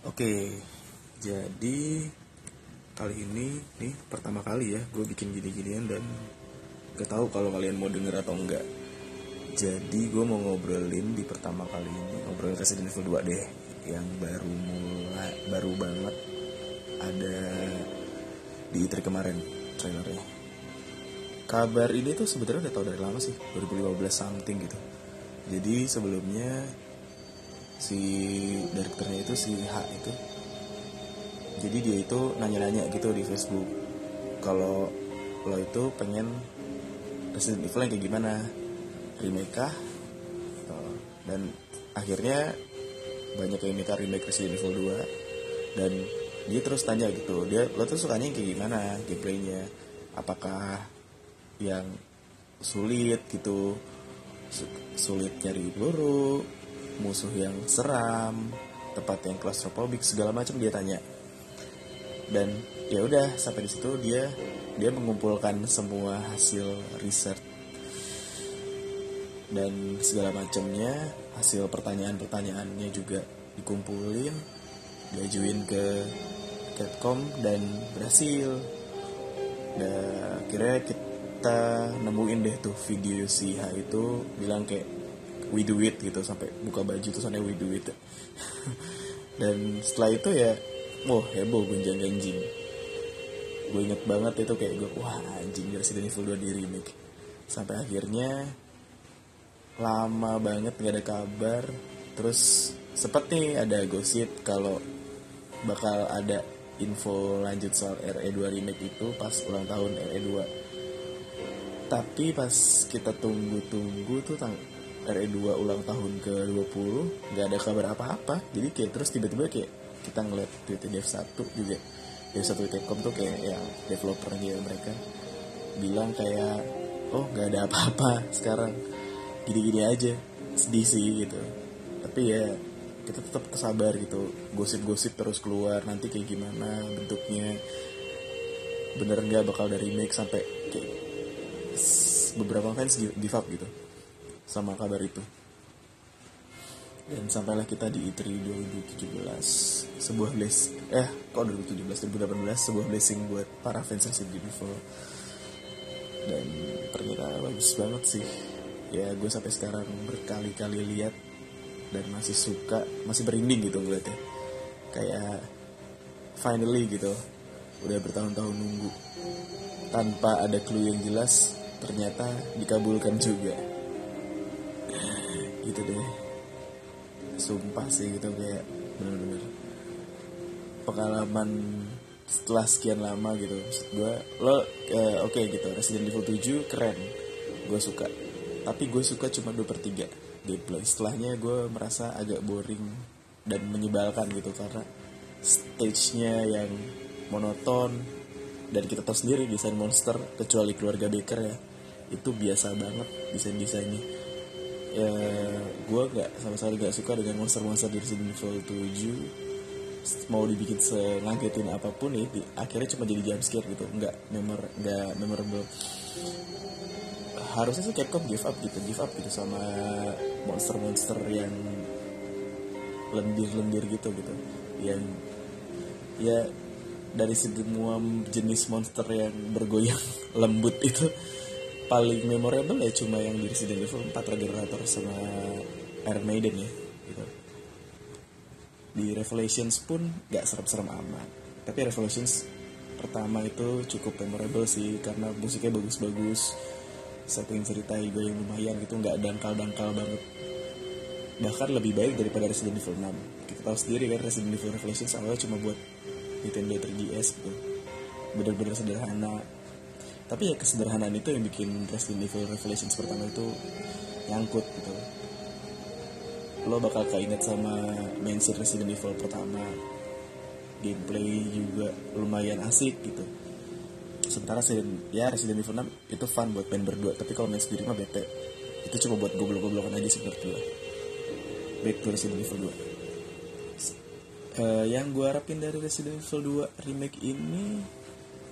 Oke, jadi kali ini nih pertama kali ya gue bikin gini-ginian dan gak tahu kalau kalian mau denger atau enggak. Jadi gue mau ngobrolin di pertama kali ini ngobrolin Resident Evil 2 deh yang baru mulai baru banget ada di E3 kemarin trailernya. Kabar ini tuh sebenarnya udah tau dari lama sih 2015 something gitu. Jadi sebelumnya si direkturnya itu si H itu. Jadi dia itu nanya-nanya gitu di Facebook kalau lo itu pengen Resident Evil yang kayak gimana? Remake kah? Oh, dan akhirnya banyak yang minta remake Resident Evil 2 dan dia terus tanya gitu dia lo tuh sukanya yang kayak gimana gameplaynya? Apakah yang sulit gitu? Su- sulit nyari peluru musuh yang seram tempat yang claustrophobic segala macam dia tanya. Dan ya udah sampai di situ dia dia mengumpulkan semua hasil riset dan segala macamnya. Hasil pertanyaan-pertanyaannya juga dikumpulin diajuin ke Capcom dan berhasil. Dan akhirnya kita nemuin deh tuh video si H itu bilang kayak we do it gitu sampai buka baju tuh sana we do it. Dan setelah itu ya wah heboh gunjang ganjing gue inget banget itu kayak gue wah anjing Resident Evil 2 di remake. Sampai akhirnya lama banget nggak ada kabar. Terus sempet nih ada gosip kalau bakal ada info lanjut soal RE2 remake itu pas ulang tahun RE2 tapi pas kita tunggu-tunggu tuh tang RE2 ulang tahun ke 20 nggak ada kabar apa-apa. Jadi kayak terus tiba-tiba kayak kita ngeliat tweet Dev1 juga. Dev1 Capcom tuh kayak yang developernya mereka bilang kayak oh nggak ada apa-apa sekarang. Gini-gini aja. Sedih sih gitu. Tapi ya kita tetap kesabar gitu. Gosip-gosip terus keluar nanti kayak gimana bentuknya. Bener nggak bakal dari remake sampai kayak beberapa fans gi- give up gitu sama kabar itu. Dan sampailah kita di E E3 2017 sebuah bless eh kok 2017 2018 sebuah blessing buat para fans Resident Evil dan ternyata bagus banget sih. Ya gue sampai sekarang berkali-kali lihat dan masih suka masih berinding gitu ngeliatnya. Kayak finally gitu udah bertahun-tahun nunggu. Tanpa ada clue yang jelas ternyata dikabulkan juga gitu deh. Sumpah sih gitu kayak bener-bener pengalaman setelah sekian lama gitu. Maksud gue lo eh, oke gitu Resident Evil 7 keren gue suka. Tapi gue suka cuma 2 per 3 gameplay. Setelahnya gue merasa agak boring dan menyebalkan gitu karena stage-nya yang monoton dan kita tahu sendiri desain monster kecuali keluarga Baker ya itu biasa banget desain-desainnya ya gue nggak sama sekali nggak suka dengan monster-monster di Resident Evil 7 mau dibikin sengagetin apa pun nih di, akhirnya cuma jadi jump scare gitu. Nggak memor nggak memorable. Harusnya sih Capcom give up gitu give up gitu sama monster-monster yang lendir-lendir gitu gitu. Yang ya dari semua jenis monster yang bergoyang lembut itu paling memorable ya cuma yang di Resident Evil 4 Regenerator sama Iron Maiden ya gitu. Di Revelations pun gak serem-serem amat. Tapi Revelations pertama itu cukup memorable sih karena musiknya bagus-bagus setting cerita juga yang lumayan gitu nggak dangkal-dangkal banget. Bahkan lebih baik daripada Resident Evil 6 kita tahu sendiri kan Resident Evil Revelations awalnya cuma buat Nintendo 3DS gitu. Bener-bener sederhana tapi ya kesederhanaan itu yang bikin Resident Evil Revelations pertama itu nyangkut gitu. Lo bakal keinget sama main scene Resident Evil pertama. Gameplay juga lumayan asik gitu. Sementara Resident, ya Resident Evil 6 itu fun buat main berdua tapi kalau main sendiri mah bete. Itu cuma buat goblok-goblokan aja sih gue back to Resident Evil 2 Eh, yang gue harapin dari Resident Evil 2 remake ini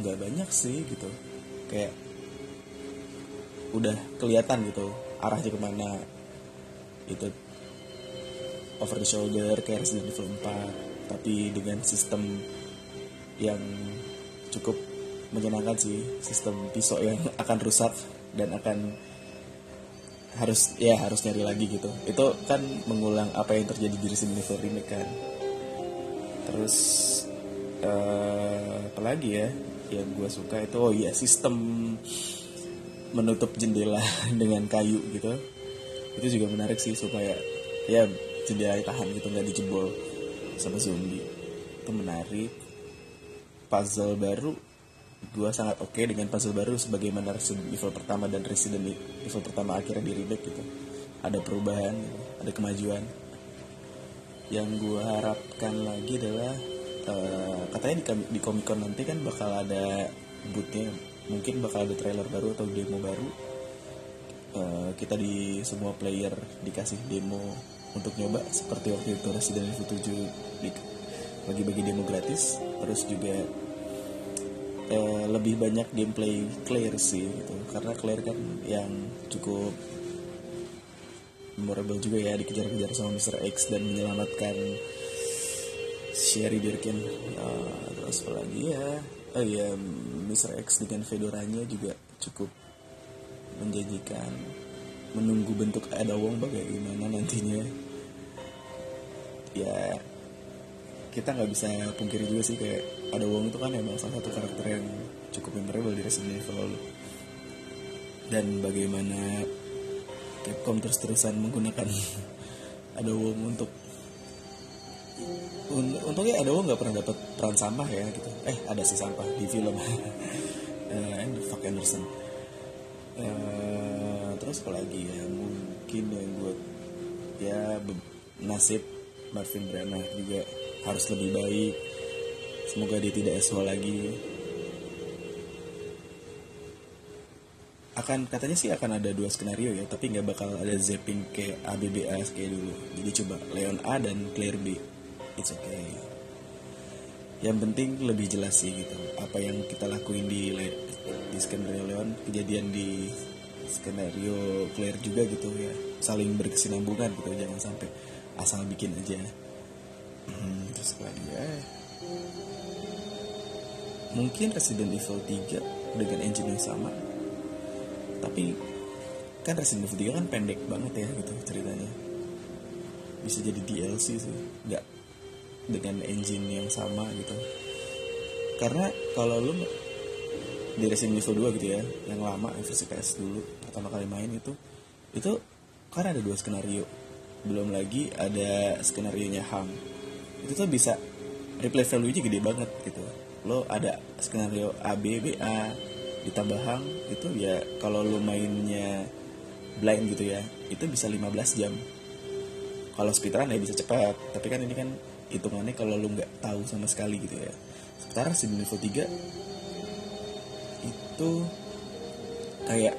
nggak banyak sih gitu kayak udah kelihatan gitu arahnya ke mana itu over the shoulder kayak Resident Evil 4 tapi dengan sistem yang cukup menyenangkan sih sistem pisau yang akan rusak dan akan harus ya harus nyari lagi gitu. Itu kan mengulang apa yang terjadi di Resident Evil remake kan. Terus uh, apa lagi ya yang gue suka itu oh iya sistem menutup jendela dengan kayu gitu. Itu juga menarik sih supaya ya jendela tahan gitu nggak dijebol sama zombie. Itu menarik. Puzzle baru gue sangat oke okay dengan puzzle baru sebagaimana Resident Evil pertama dan Resident Evil pertama akhirnya di remake gitu. Ada perubahan ada kemajuan. Yang gue harapkan lagi adalah uh, katanya di, di Comic Con nanti kan bakal ada bootnya mungkin bakal ada trailer baru atau demo baru. Uh, kita di semua player dikasih demo untuk nyoba seperti waktu itu Resident Evil 7 di bagi-bagi demo gratis terus juga uh, lebih banyak gameplay Claire sih gitu. Karena Claire kan yang cukup memorable juga ya dikejar-kejar sama Mr. X dan menyelamatkan Sherry Birkin uh, terus apa lagi ya? Oh iya Mr. X dengan fedoranya juga cukup menjanjikan menunggu bentuk ada wong bagaimana nantinya. Ya kita nggak bisa pungkiri juga sih kayak ada wong itu kan emang salah satu karakter yang cukup memorable di Resident Evil. Dan bagaimana Capcom terus-terusan menggunakan ada wong untuk untungnya ada wong nggak pernah dapat peran sampah ya gitu. Eh ada sih sampah di film. Uh, fuck Anderson. Uh, terus apa lagi ya? Mungkin yang buat ya nasib Marvin Brana juga harus lebih baik. Semoga dia tidak SO lagi. Akan katanya sih akan ada dua skenario ya tapi nggak bakal ada zapping kayak ABBA kayak dulu. Jadi coba Leon A dan Claire B it's okay. Yang penting lebih jelas sih gitu. Apa yang kita lakuin di di skenario Leon kejadian di skenario Claire juga gitu ya. Saling berkesinambungan gitu jangan sampai asal bikin aja. Hmm, terus lagi ya? Mungkin Resident Evil 3 dengan engine yang sama. Tapi kan Resident Evil 3 kan pendek banget ya gitu ceritanya. Bisa jadi DLC sih. Nggak dengan engine yang sama gitu. Karena kalau lu di Resident Evil 2 gitu ya yang lama yang versi PS dulu pertama kali main itu itu kan ada dua skenario. Belum lagi ada skenario nya Ham itu tuh bisa replay value nya gede banget gitu. Lo ada skenario A B B A ditambah hang itu ya kalau lo mainnya blind gitu ya itu bisa 15 jam. Kalau speedrun ya bisa cepat tapi kan ini kan hitungannya kalau lo nggak tahu sama sekali gitu ya. Sementara si level 3 itu kayak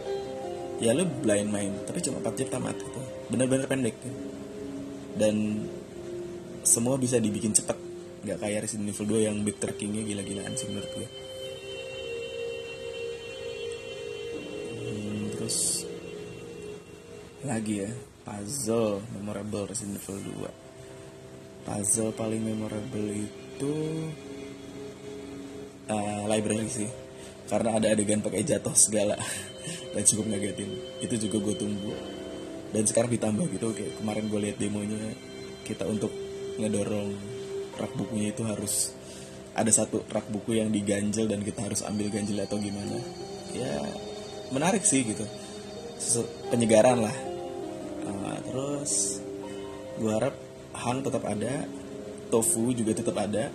ya lo blind main tapi cuma 4 jam tamat gitu. Bener-bener pendek gitu. dan semua bisa dibikin cepat nggak kayak Resident Evil 2 yang beat trackingnya gila-gilaan sih menurut gue. Terus lagi ya puzzle memorable Resident Evil 2 puzzle paling memorable itu uh, library sih. Karena ada adegan pakai jatuh segala dan cukup ngagetin itu juga gue tunggu. Dan sekarang ditambah gitu kayak kemarin gue lihat demonya kita untuk ngedorong rak bukunya itu harus ada satu rak buku yang diganjel dan kita harus ambil ganjel atau gimana. Ya menarik sih gitu. Penyegaran lah. Uh, terus gue harap hang tetap ada tofu juga tetap ada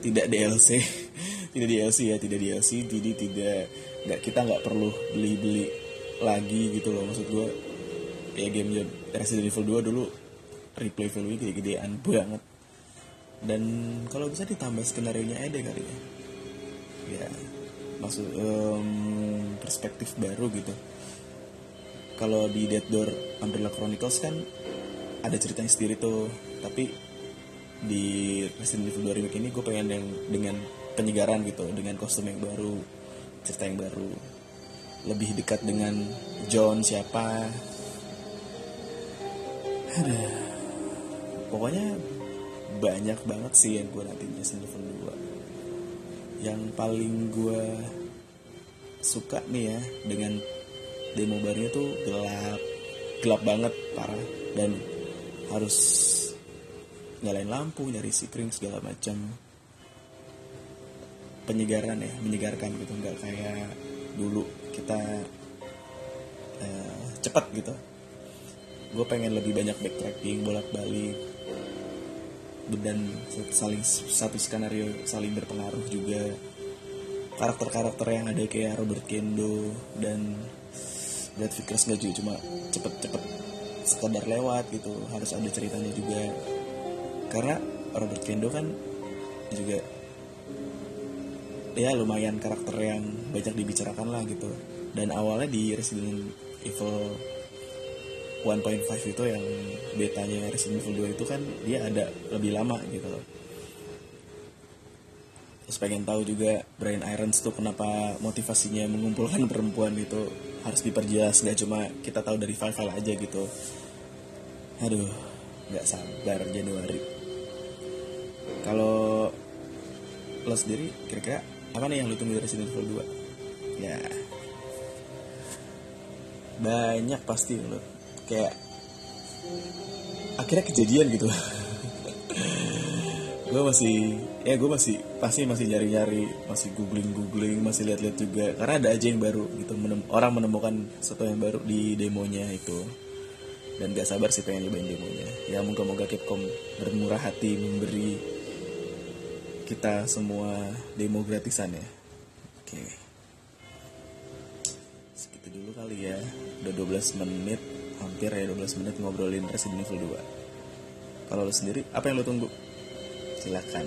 tidak DLC tidak DLC ya tidak DLC jadi tidak nggak kita nggak perlu beli beli lagi gitu loh maksud gue ya game Resident Evil 2 dulu replay value gede-gedean banget. Dan kalau bisa ditambah skenario nya ada kali ya. Ya maksud um, perspektif baru gitu. Kalau di Dead Door Umbrella Chronicles kan ada ceritanya sendiri tuh. Tapi di Resident Evil 2 remake ini gue pengen yang dengan penyegaran gitu dengan kostum yang baru cerita yang baru. Lebih dekat dengan John siapa. Ada pokoknya banyak banget sih yang gue nantinya Resident Evil 2 yang paling gue suka nih ya dengan demo barunya tuh gelap gelap banget parah. Dan harus nyalain lampu nyari sikring segala macam. Penyegaran ya menyegarkan gitu. Nggak kayak dulu kita uh, cepat gitu. Gue pengen lebih banyak backtracking bolak balik dan saling satu skenario saling berpengaruh juga. Karakter-karakter yang ada kayak Robert Kendo dan Brad Vickers nggak juga cuma cepet-cepet sekedar lewat gitu harus ada ceritanya juga. Karena Robert Kendo kan juga ya lumayan karakter yang banyak dibicarakan lah gitu. Dan awalnya di Resident Evil 1.5 itu yang betanya Resident Evil 2 itu kan dia ada lebih lama gitu terus pengen tahu juga Brian Irons tuh kenapa motivasinya mengumpulkan perempuan itu harus diperjelas nggak cuma kita tahu dari file-file aja gitu. Aduh nggak sabar Januari. Kalau lo sendiri kira-kira apa nih yang lo tunggu dari Resident Evil 2 ya. Banyak pasti lo kayak akhirnya kejadian gitu gue masih ya gue masih pasti masih nyari-nyari masih googling googling masih lihat-lihat juga. Karena ada aja yang baru gitu menem, orang menemukan sesuatu yang baru di demonya itu. Dan gak sabar sih pengen nyobain demonya. Ya moga-moga Capcom bermurah hati memberi kita semua demo gratisan ya. Oke. Segitu dulu kali ya. Udah 12 menit hampir ya 12 menit ngobrolin Resident Evil 2 kalau lo sendiri apa yang lo tunggu silakan.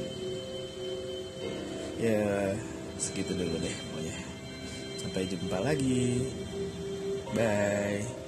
Ya segitu dulu deh pokoknya. Sampai jumpa lagi. Bye